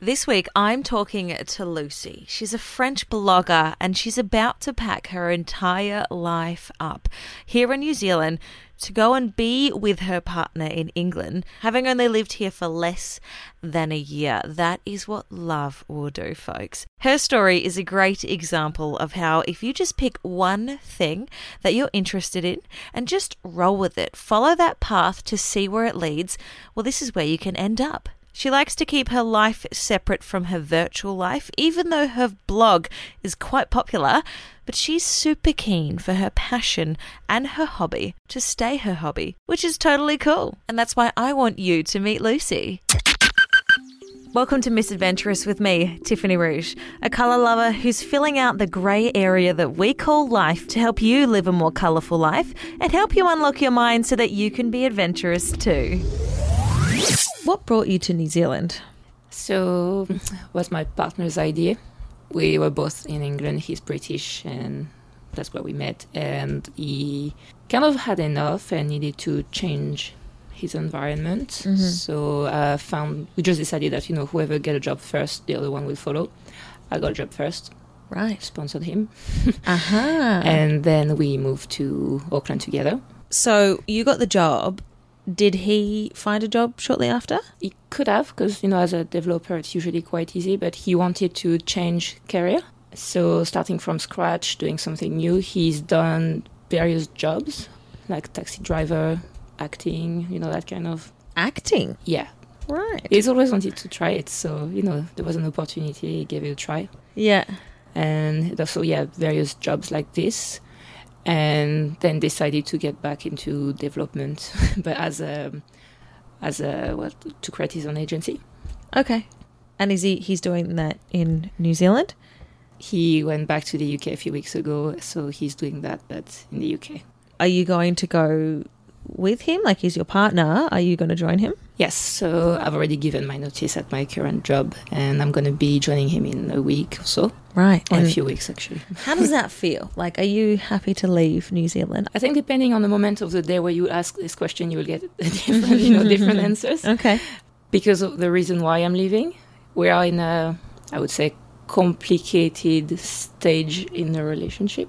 This week, I'm talking to Lucy. She's a French blogger and she's about to pack her entire life up here in New Zealand to go and be with her partner in England, having only lived here for less than a year. That is what love will do, folks. Her story is a great example of how if you just pick one thing that you're interested in and just roll with it, follow that path to see where it leads, well, this is where you can end up. She likes to keep her life separate from her virtual life, even though her blog is quite popular. But she's super keen for her passion and her hobby to stay her hobby, which is totally cool. And that's why I want you to meet Lucy. Welcome to Misadventurous with me, Tiffany Rouge, a colour lover who's filling out the grey area that we call life to help you live a more colourful life and help you unlock your mind so that you can be adventurous too. What brought you to New Zealand? So, was my partner's idea. We were both in England. He's British, and that's where we met. And he kind of had enough and needed to change his environment. Mm-hmm. So, I found we just decided that you know whoever get a job first, the other one will follow. I got a job first, Right. sponsored him, Aha. and then we moved to Auckland together. So you got the job. Did he find a job shortly after? He could have, because you know, as a developer, it's usually quite easy. But he wanted to change career, so starting from scratch, doing something new. He's done various jobs, like taxi driver, acting, you know, that kind of. Acting. Yeah, Right. he's always wanted to try it, so you know, there was an opportunity. He gave it a try, Yeah. and also yeah, various jobs like this. And then decided to get back into development, but as a as a what to create his own agency. Okay. And is he he's doing that in New Zealand? He went back to the UK a few weeks ago, so he's doing that, but in the UK. Are you going to go with him? Like he's your partner. Are you going to join him? Yes, so I've already given my notice at my current job, and I'm going to be joining him in a week or so, Right. or a few weeks actually. how does that feel? Like are you happy to leave New Zealand? I think depending on the moment of the day where you ask this question, you will get different, you know, different answers. Okay. Because of the reason why I'm leaving, we are in a, I would say, complicated stage in the relationship.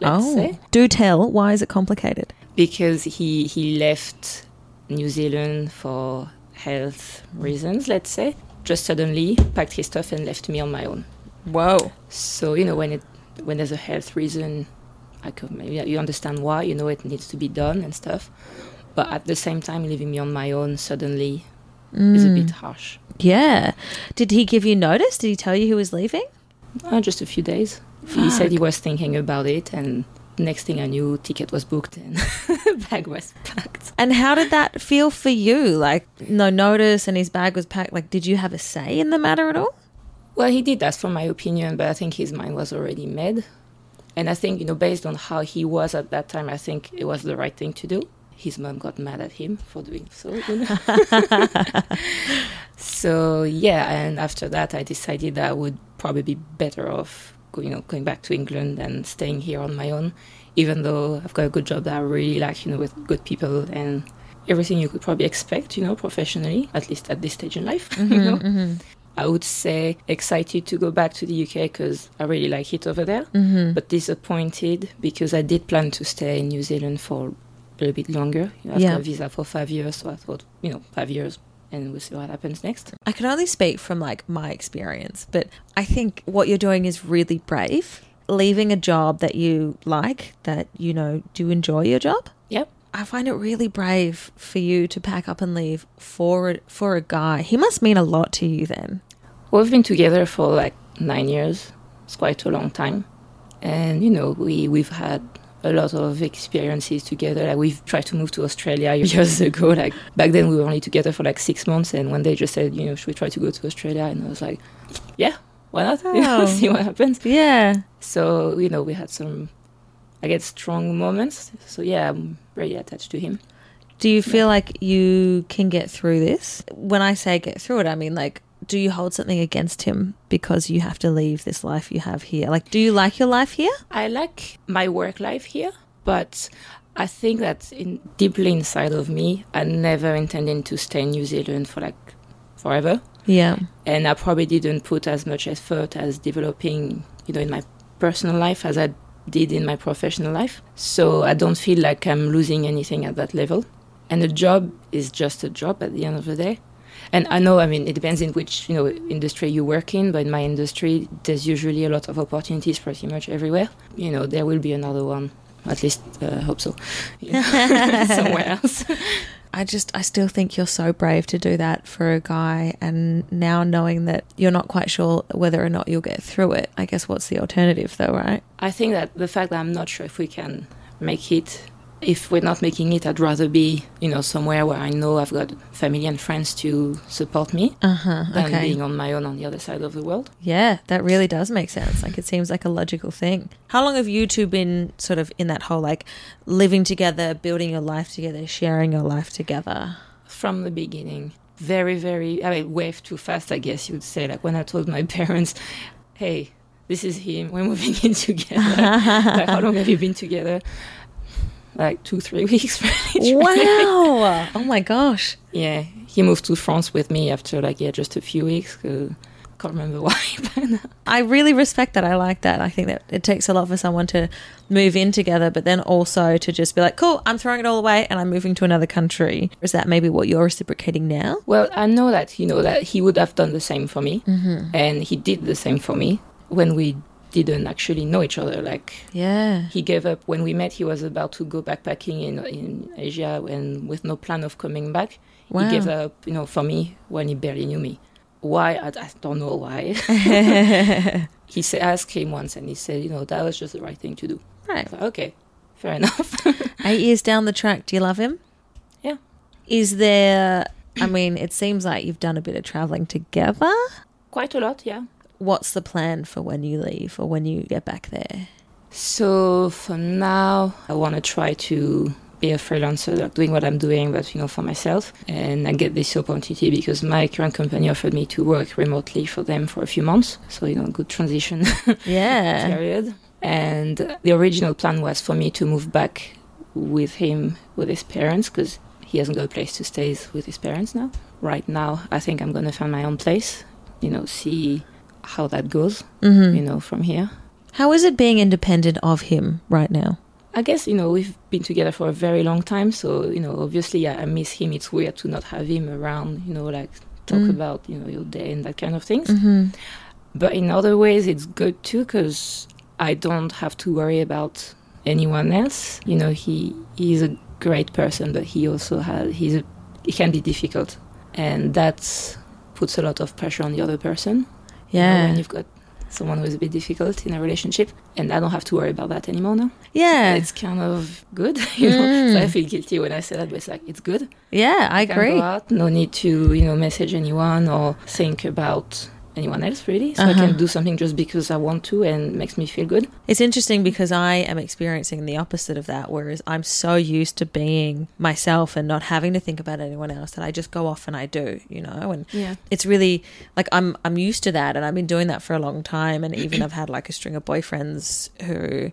Let's oh. say. Do tell. Why is it complicated? Because he he left New Zealand for health reasons, let's say. Just suddenly packed his stuff and left me on my own. Whoa. So you know when it when there's a health reason, I could maybe you understand why you know it needs to be done and stuff. But at the same time, leaving me on my own suddenly is a bit harsh. Yeah. Did he give you notice? Did he tell you he was leaving? Uh, just a few days. He said he was thinking about it, and next thing I knew, ticket was booked and bag was packed. And how did that feel for you? Like no notice and his bag was packed. Like did you have a say in the matter at all? Well, he did ask for my opinion, but I think his mind was already made. And I think, you know, based on how he was at that time, I think it was the right thing to do. His mom got mad at him for doing so. You know? so yeah, and after that, I decided that I would probably be better off, you know, going back to England and staying here on my own. Even though I've got a good job that I really like, you know, with good people and everything you could probably expect, you know, professionally, at least at this stage in life. you know? I would say excited to go back to the UK because I really like it over there, Mm-hmm. but disappointed because I did plan to stay in New Zealand for a little bit longer. You know, I've Yeah. got a visa for five years, so I thought, you know, five years, and we'll see what happens next. I can only speak from like my experience, but I think what you're doing is really brave. Leaving a job that you like, that you know, do you enjoy your job? Yep. I find it really brave for you to pack up and leave for a, for a guy. He must mean a lot to you then. We've been together for like nine years. It's quite a long time, and you know, we we've had a lot of experiences together. Like we've tried to move to Australia years ago. Like back then, we were only together for like six months, and one day just said, you know, should we try to go to Australia? And I was like, yeah, why not? You know, Oh. see what happens. Yeah. So you know, we had some, I guess, strong moments. So yeah, I'm really attached to him. Do you feel like you can get through this? When I say get through it, I mean like, do you hold something against him because you have to leave this life you have here? Like, do you like your life here? I like my work life here, but I think that in deeply inside of me, I never intended to stay in New Zealand for like forever. Yeah. and I probably didn't put as much effort as developing, you know, in my personal life as I did in my professional life. So I don't feel like I'm losing anything at that level. And a job is just a job at the end of the day. And I know, I mean, it depends in which you know industry you work in. But in my industry, there's usually a lot of opportunities pretty much everywhere. You know, there will be another one. At least, uh, I hope so. you know, somewhere else. I just, I still think you're so brave to do that for a guy. And now knowing that you're not quite sure whether or not you'll get through it, I guess what's the alternative though, right? I think that the fact that I'm not sure if we can make it, if we're not making it, I'd rather be, you know, somewhere where I know I've got family and friends to support me Uh huh. than Okay. being on my own on the other side of the world. Yeah, that really does make sense. Like it seems like a logical thing. How long have you two been sort of in that whole like living together, building your life together, sharing your life together? From the beginning, very, very, I mean, wave too fast, I guess you'd say. Like when I told my parents, hey, this is him, we're moving in together. like, how long have you been together? Like two, three weeks. wow. Oh my gosh. Yeah, he moved to France with me after like yeah, just a few weeks. 'cause can't remember why. but uh, I really respect that. I like that. I think that it takes a lot for someone to move in together, but then also to just be like, cool, I'm throwing it all away and I'm moving to another country. Is that maybe what you're reciprocating now? well, I know that you know that he would have done the same for me, mm-hmm. and he did the same for me when we didn't actually know each other. Like Yeah. he gave up when we met. He was about to go backpacking in in Asia, and with no plan of coming back. Wow. He gave up, you know, for me when he barely knew me. Why? I, I don't know why. he said, asked him once, and he said, you know, that was just the right thing to do. Right. Thought, okay, fair enough. Eight years down the track, do you love him? Yeah. Is there, I mean, it seems like you've done a bit of traveling together. Quite a lot, yeah. What's the plan for when you leave or when you get back there? So for now, I want to try to be a freelancer, like doing what I'm doing, but you know, for myself. And I get this opportunity because my current company offered me to work remotely for them for a few months. So you know, good transition Yeah. period. And the original plan was for me to move back with him, with his parents, because he hasn't got a place to stay with his parents now. Right now, I think I'm going to find my own place, you know, see how that goes, hmm you know, from here. How is it being independent of him right now? I guess, you know, we've been together for a very long time. So, you know, obviously I, I miss him. It's weird to not have him around, you know, like talk Mm. about, you know, your day and that kind of things. hmm But in other ways, it's good too because I don't have to worry about anyone else. You know, he he's a great person, but he also has he's a he can be difficult, and that puts a lot of pressure on the other person. You know, Yeah. when you've got someone who is a bit difficult in a relationship, and I don't have to worry about that anymore now. yeah. It's kind of good, you know. Mm. So I feel guilty when I say that, but it's like it's good. yeah, I agree. out, no need to, you know, message anyone or think about anyone else really. So I Uh-huh. can do something just because I want to and makes me feel good. It's interesting because I am experiencing the opposite of that, whereas I'm so used to being myself and not having to think about anyone else that I just go off and I do, you know, and Yeah. it's really like I'm I'm used to that and I've been doing that for a long time and even I've had like a string of boyfriends who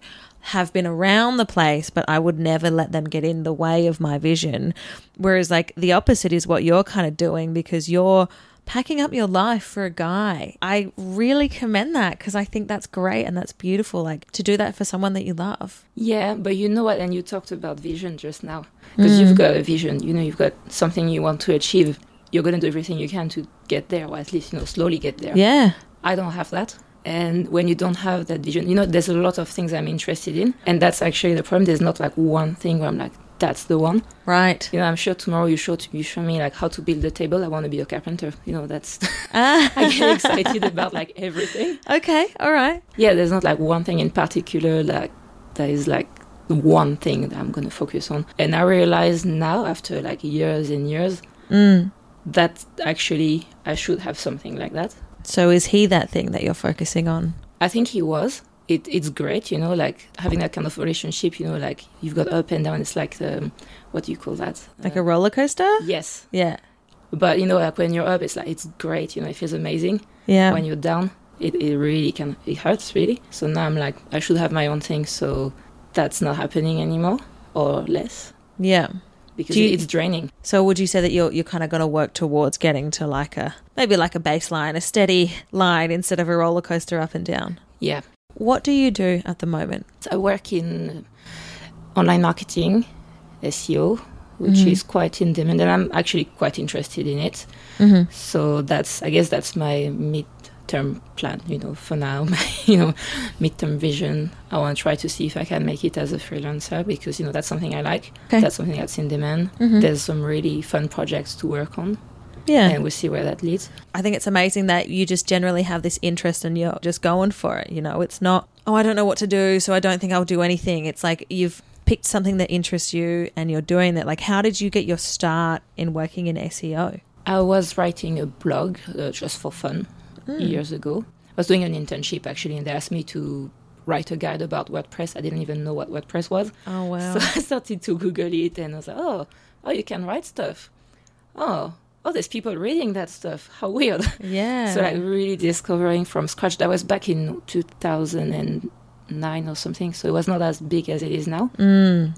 have been around the place but I would never let them get in the way of my vision whereas like the opposite is what you're kind of doing because you're packing up your life for a guy. I really commend that because I think that's great and that's beautiful like to do that for someone that you love. Yeah, but you know what? And you talked about vision just now because you've mm. got a vision. You know, you've got something you want to achieve. You're going to do everything you can to get there, or at least you know slowly get there. Yeah. I don't have that. And when you don't have that vision, you know, there's a lot of things I'm interested in, and that's actually the problem. There's not like one thing where I'm like, that's the one. Right. You know, I'm sure tomorrow you show you show me like how to build a table. I want to be a carpenter. You know, that's Ah, I get excited about like everything. okay. All right. Yeah, there's not like one thing in particular like that is like one thing that I'm gonna focus on. And I realize now after like years and years Mm. that actually I should have something like that. So is he that thing that you're focusing on? I think he was. It, it's great, you know, like having that kind of relationship, you know, like you've got up and down. It's like the, what do you call that? Like Uh, a roller coaster? yes. Yeah. But, you know, like when you're up, it's like, it's great, you know, it feels amazing. Yeah. When you're down, it, it really can, it hurts really. So now I'm like, I should have my own thing. So that's not happening anymore or less. yeah. because you- it's draining. So would you say that you're you're kind of going to work towards getting to like a maybe like a baseline, a steady line instead of a roller coaster up and down? Yeah. What do you do at the moment? I work in online marketing, SEO, which Mhm. is quite in demand, and I'm actually quite interested in it. Mm-hmm. So that's, I guess, that's my mid-term plan. You know, for now, my you know, mid-term vision. I want to try to see if I can make it as a freelancer because you know that's something I like. Okay. That's something that's in demand. Mhm. There's some really fun projects to work on, Yeah. and we'll see where that leads. I think it's amazing that you just generally have this interest and you're just going for it. You know, it's not, oh, I don't know what to do, so I don't think I'll do anything. It's like you've picked something that interests you and you're doing that. Like, how did you get your start in working in SEO? I was writing a blog uh, just for fun Hmm. years ago. I was doing an internship actually, and they asked me to write a guide about WordPress. I didn't even know what WordPress was. Oh, wow. So I started to Google it and I was like, oh, oh, you can write stuff. Oh, oh, there's people reading that stuff. How weird. yeah. So like really discovering from scratch. That was back in 2009 or something. So it was not as big as it is now. Mm.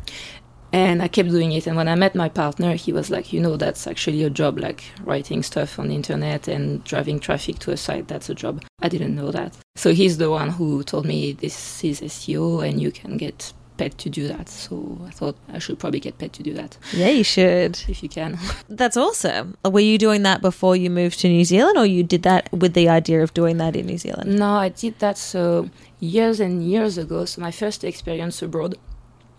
And I kept doing it. And when I met my partner, he was like, you know, that's actually a job, like writing stuff on the internet and driving traffic to a site. That's a job. I didn't know that. So he's the one who told me this is SEO and you can get paid to do that. So I thought I should probably get paid to do that Yeah, you should. if you can. That's awesome. Were you doing that before you moved to New Zealand or you did that with the idea of doing that in New Zealand? no, I did that so years and years ago. So my first experience abroad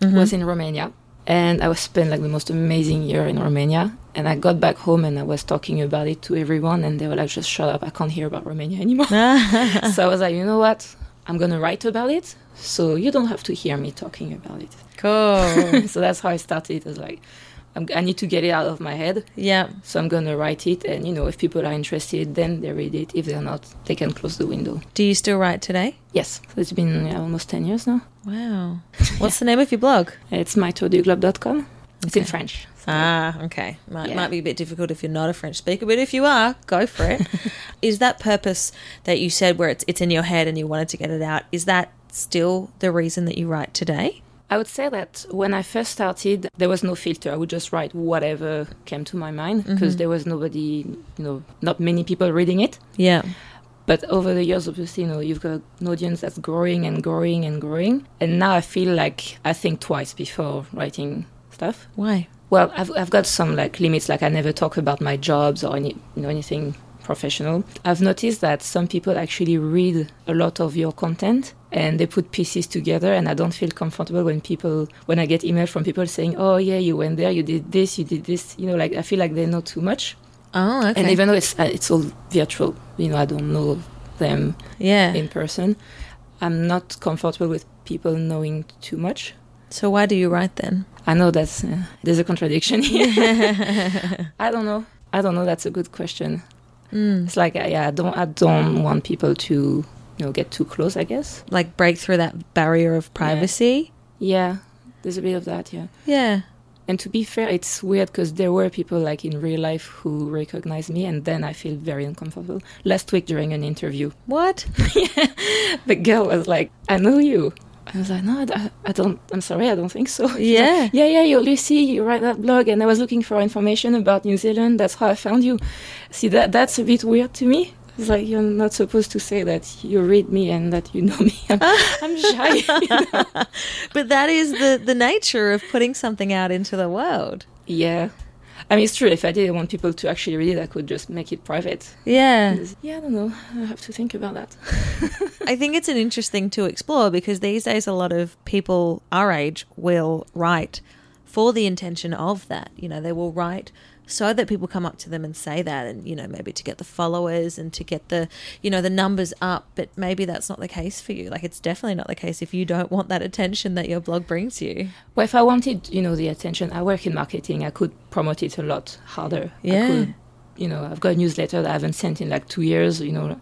Mhm. was in Romania. And I was spent like the most amazing year in Romania. And I got back home and I was talking about it to everyone, and they were like, "Just shut up! I can't hear about Romania anymore." so I was like, "You know what? I'm gonna write about it, so you don't have to hear me talking about it." cool. so that's how I started. I was like, I'm, "I need to get it out of my head, yeah. so I'm gonna write it." And you know, if people are interested, then they read it. If they're not, they can close the window. Do you still write today? Yes, so it's been yeah, almost ten years now. Wow. What's the name of your blog? It's mytoduglobe.com. It's in French. so- Ah, okay. Might, Yeah. might be a bit difficult if you're not a French speaker, but if you are, go for it. is that purpose that you said where it's it's in your head and you wanted to get it out? Is that still the reason that you write today? I would say that when I first started, there was no filter. I would just write whatever came to my mind because Mhm. there was nobody, you know, not many people reading it. Yeah. But over the years, obviously, you know, you've got an audience that's growing and growing and growing. And now I feel like I think twice before writing stuff. Why? Well, I've, I've got some like limits, like I never talk about my jobs or any, you know, anything professional. I've noticed that some people actually read a lot of your content and they put pieces together and I don't feel comfortable when people when I get email from people saying, "Oh yeah, you went there, you did this, you did this." You know, like I feel like they know too much. Oh, okay. And even though it's uh, it's all virtual, you know, I don't know them yeah. in person. I'm not comfortable with people knowing too much. So why do you write then? I know that's uh, there's a contradiction here. I don't know. I don't know. That's a good question. Mm. It's like I, I don't I don't want people to you know get too close. I guess. Like break through that barrier of privacy? Yeah, there's a bit of that. Yeah. Yeah. And to be fair, it's weird because there were people like in real life who recognize me, and then I feel very uncomfortable. Last week during an interview, What? yeah, the girl was like, "I know you." I was like, "No, I, I don't. I'm sorry, I don't think so." She's like, Yeah. yeah, yeah, you're Lucy. You write that blog, and I was looking for information about New Zealand. That's how I found you. See, that that's a bit weird to me. It's like you're not supposed to say that you read me and that you know me. I'm, I'm shy. you know? but that is the, the nature of putting something out into the world. Yeah, I mean it's true. If I didn't want people to actually read it, I could just make it private. Yeah. Yeah, I don't know. I have to think about that. I think it's an interesting to explore because these days a lot of people our age will write for the intention of that. You know, they will write so that people come up to them and say that and you know maybe to get the followers and to get the you know the numbers up but maybe that's not the case for you like it's definitely not the case if you don't want that attention that your blog brings you Well, if I wanted, you know, the attention, I work in marketing. I could promote it a lot harder. I Yeah. could, you know, I've got a newsletter that I haven't sent in like two years. You know,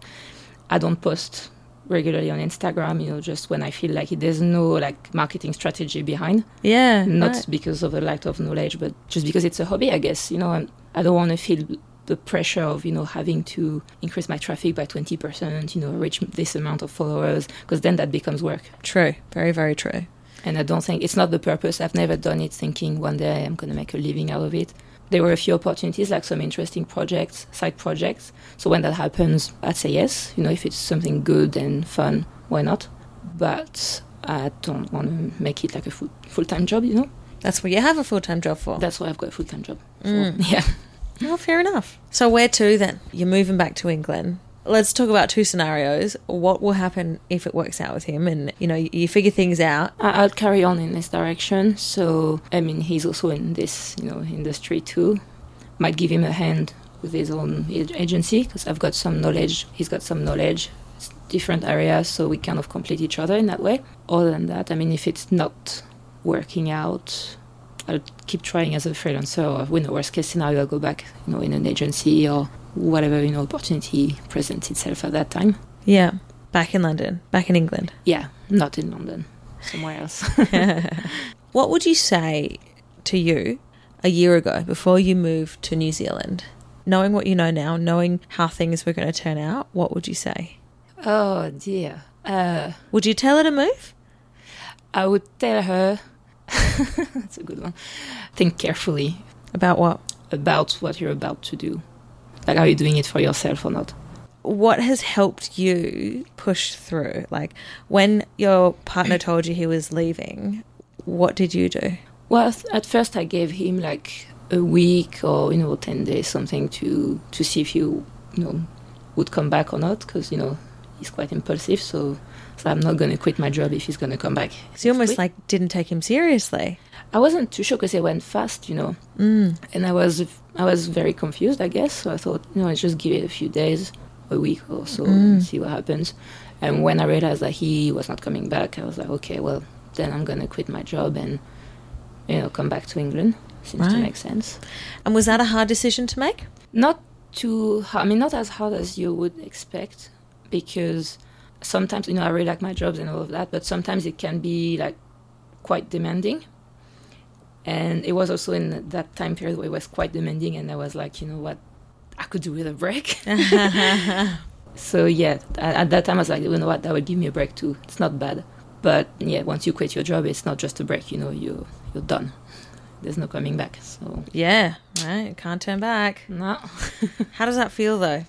I don't post regularly on Instagram. You know, just when I feel like it. There's no like marketing strategy behind. yeah Not right. because of a lack of knowledge, but just because it's a hobby, I guess. You know, and I don't want to feel the pressure of you know having to increase my traffic by 20% you know reach this amount of followers because then that becomes work true very very true And I don't think it's not the purpose. I've never done it thinking one day I'm going to make a living out of it. There were a few opportunities, like some interesting projects, side projects. So when that happens, I'd say yes. You know, if it's something good and fun, why not? But I don't want to make it like a full time job. You know, That's what you have a full time job for. that's why I've got a full time job. for. Mm. Yeah. Oh, fair enough. So where to then? You're moving back to England. Let's talk about two scenarios. What will happen if it works out with him, and you know you, figure things out. I- I'll carry on in this direction. So, I mean, he's also in this, you know, industry too. Might give him a hand with his own agency because I've got some knowledge. He's got some knowledge. It's different areas, so we kind of complete each other in that way. Other than that, I mean, if it's not working out, I'll keep trying as a freelancer. Or in the worst case scenario, I'll go back, you know, in an agency or whatever you know opportunity presents itself at that time. Yeah, back in London, back in England. Yeah, not in London, somewhere else. What would you say to you a year ago before you moved to New Zealand? Knowing what you know now, knowing how things were going to turn out, what would you say? oh dear. Uh, Would you tell her to move? I would tell her. that's a good one. Think carefully About what? about what you're about to do. Like, are you doing it for yourself or not? What has helped you push through? Like when your partner told you he was leaving, what did you do? Well, at first I gave him like a week or you know ten days something to to see if you you know would come back or not because you know he's quite impulsive. So, so I'm not gonna quit my job if he's gonna come back. So you almost Quick. like didn't take him seriously. I wasn't too sure because it went fast, you know. Mm. and I was I was very confused, I guess. So I thought, you know, let's just give it a few days, a week or so, Mm. and see what happens. And when I realized that he was not coming back, I was like, okay, well, then I'm gonna quit my job and you know come back to England. Seems to make sense. And was that a hard decision to make? Not too, I mean, not as hard as you would expect, because sometimes you know I really like my jobs and all of that, but sometimes it can be like quite demanding. And it was also in that time period where it was quite demanding, and I was like, you know what, I could do with a break. so yeah, at, at that time I was like, you know what, that would give me a break too. It's not bad, but yeah, once you quit your job, it's not just a break. You know, you you're done. There's no coming back. So yeah, right. Can't turn back. no. How does that feel though?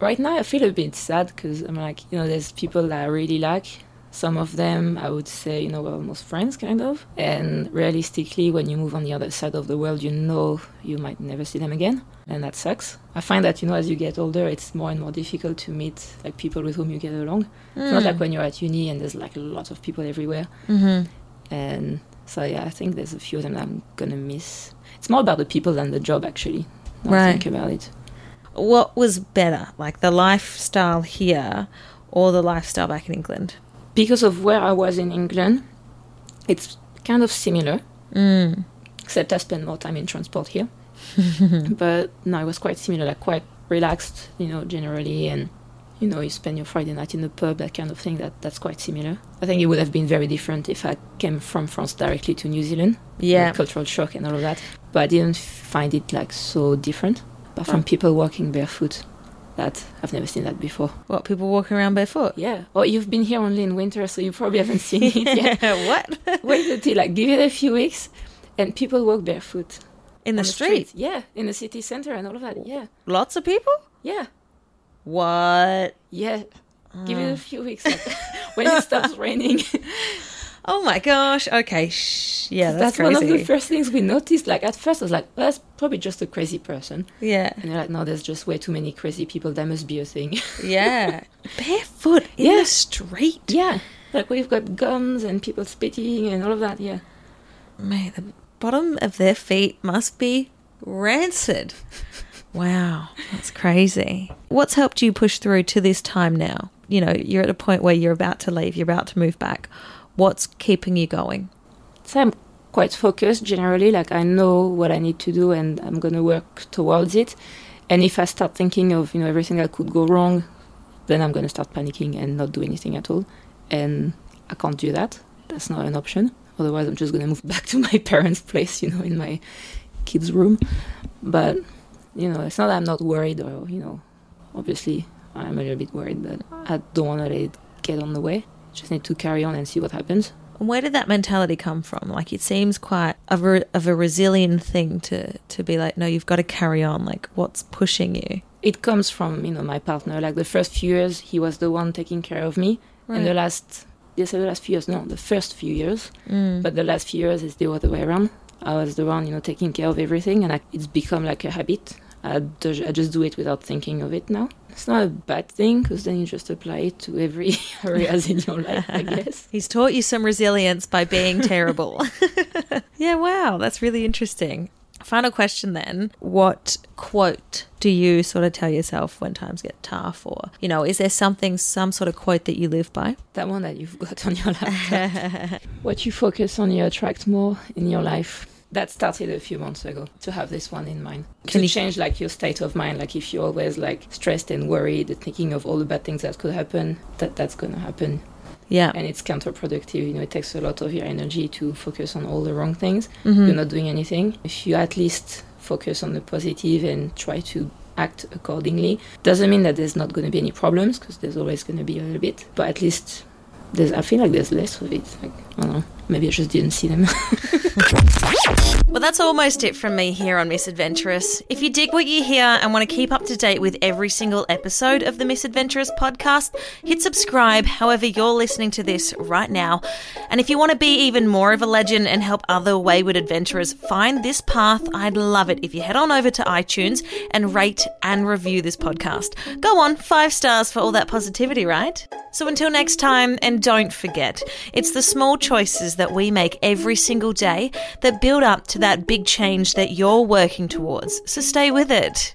right now I feel a bit sad because I'm like, you know, there's people that I really like. Some of them, I would say, you know, we're almost friends, kind of. And realistically, when you move on the other side of the world, you know you might never see them again, and that sucks. I find that, you know, as you get older, it's more and more difficult to meet like people with whom you get along. It's not like when you're at uni and there's like lots of people everywhere. Mm-hmm. And so yeah, I think there's a few of them that I'm gonna miss. It's more about the people than the job, actually. Right. think about it. What was better, like the lifestyle here or the lifestyle back in England? Because of where I was in England, it's kind of similar, Mm. except I spent more time in transport here. but no, it was quite similar, like quite relaxed, you know, generally, and you know, you spend your Friday night in the pub, that kind of thing. That that's quite similar. I think it would have been very different if I came from France directly to New Zealand. Yeah. cultural shock and all of that. But I didn't find it like so different. Apart from Oh. people walking barefoot, that I've never seen that before. What people walking around barefoot? Yeah. Well, you've been here only in winter, so you probably haven't seen it yet. what? Wait until like give it a few weeks, and people walk barefoot in the on street? Yeah, in the city center and all of that. Yeah, Lots of people? yeah, What? yeah. Give it a ah. few weeks like, when it stops raining. Oh my gosh. Okay. Shh. Yeah, that's, That's, one of the first things we noticed. Like at first, I was like, well, "That's probably just a crazy person," yeah. and they're like, "No, there's just way too many crazy people. That must be a thing." Yeah. Barefoot in Yeah. the street. yeah, like we've got gums and people spitting and all of that. Yeah. Man, the bottom of their feet must be rancid. Wow, that's crazy. What's helped you push through to this time now? You know, you're at a point where you're about to leave, you're about to move back. What's keeping you going? So I'm quite focused generally. Like I know what I need to do, and I'm gonna work towards it. And if I start thinking of you know everything that could go wrong, then I'm gonna start panicking and not do anything at all. And I can't do that. That's not an option. Otherwise, I'm just gonna move back to my parents' place, you know, in my kids' room. But you know, it's not that I'm not worried, or you know, obviously I'm a little bit worried, but I don't want to let it get on the way. Just need to carry on and see what happens. And where did that mentality come from? Like, it seems quite of a, of a resilient thing to, to be like, no, you've got to carry on. Like, what's pushing you? It comes from, you know, my partner. Like the first few years, he was the one taking care of me. And the last, they say the last few years, no, the first few years. Mm. But the last few years is the other way around. I was the one, you know, taking care of everything. And I, it's become like a habit. I, just do it without thinking of it now. It's not a bad thing because then you just apply it to every areas in your life, I guess. He's taught you some resilience by being terrible. yeah, wow, that's really interesting. Final question then. What quote do you sort of tell yourself when times get tough? Or, you know, is there something, some sort of quote that you live by? That one that you've got on your laptop. what you focus on, you attract more in your life. That started a few months ago to have this one in mind. Can to you- change like your state of mind. Like if you're always like stressed and worried, thinking of all the bad things that could happen, that that's gonna happen. Yeah. And it's counterproductive. You know, it takes a lot of your energy to focus on all the wrong things. Mhm. You're not doing anything. If you at least focus on the positive and try to act accordingly, doesn't mean that there's not going to be any problems because there's always going to be a little bit. But at least there's. I feel like there's less of it. Like I don't know. Maybe I just didn't see them. Well, that's almost it from me here on Misadventurous. If you dig what you hear and want to keep up to date with every single episode of the Misadventurous podcast, hit subscribe however you're listening to this right now. And if you want to be even more of a legend and help other wayward adventurers find this path, I'd love it if you head on over to iTunes and rate and review this podcast. Go on, five stars for all that positivity, right? So until next time, and don't forget, it's the small choices that we make every single day that build up to that big change that you're working towards. So stay with it.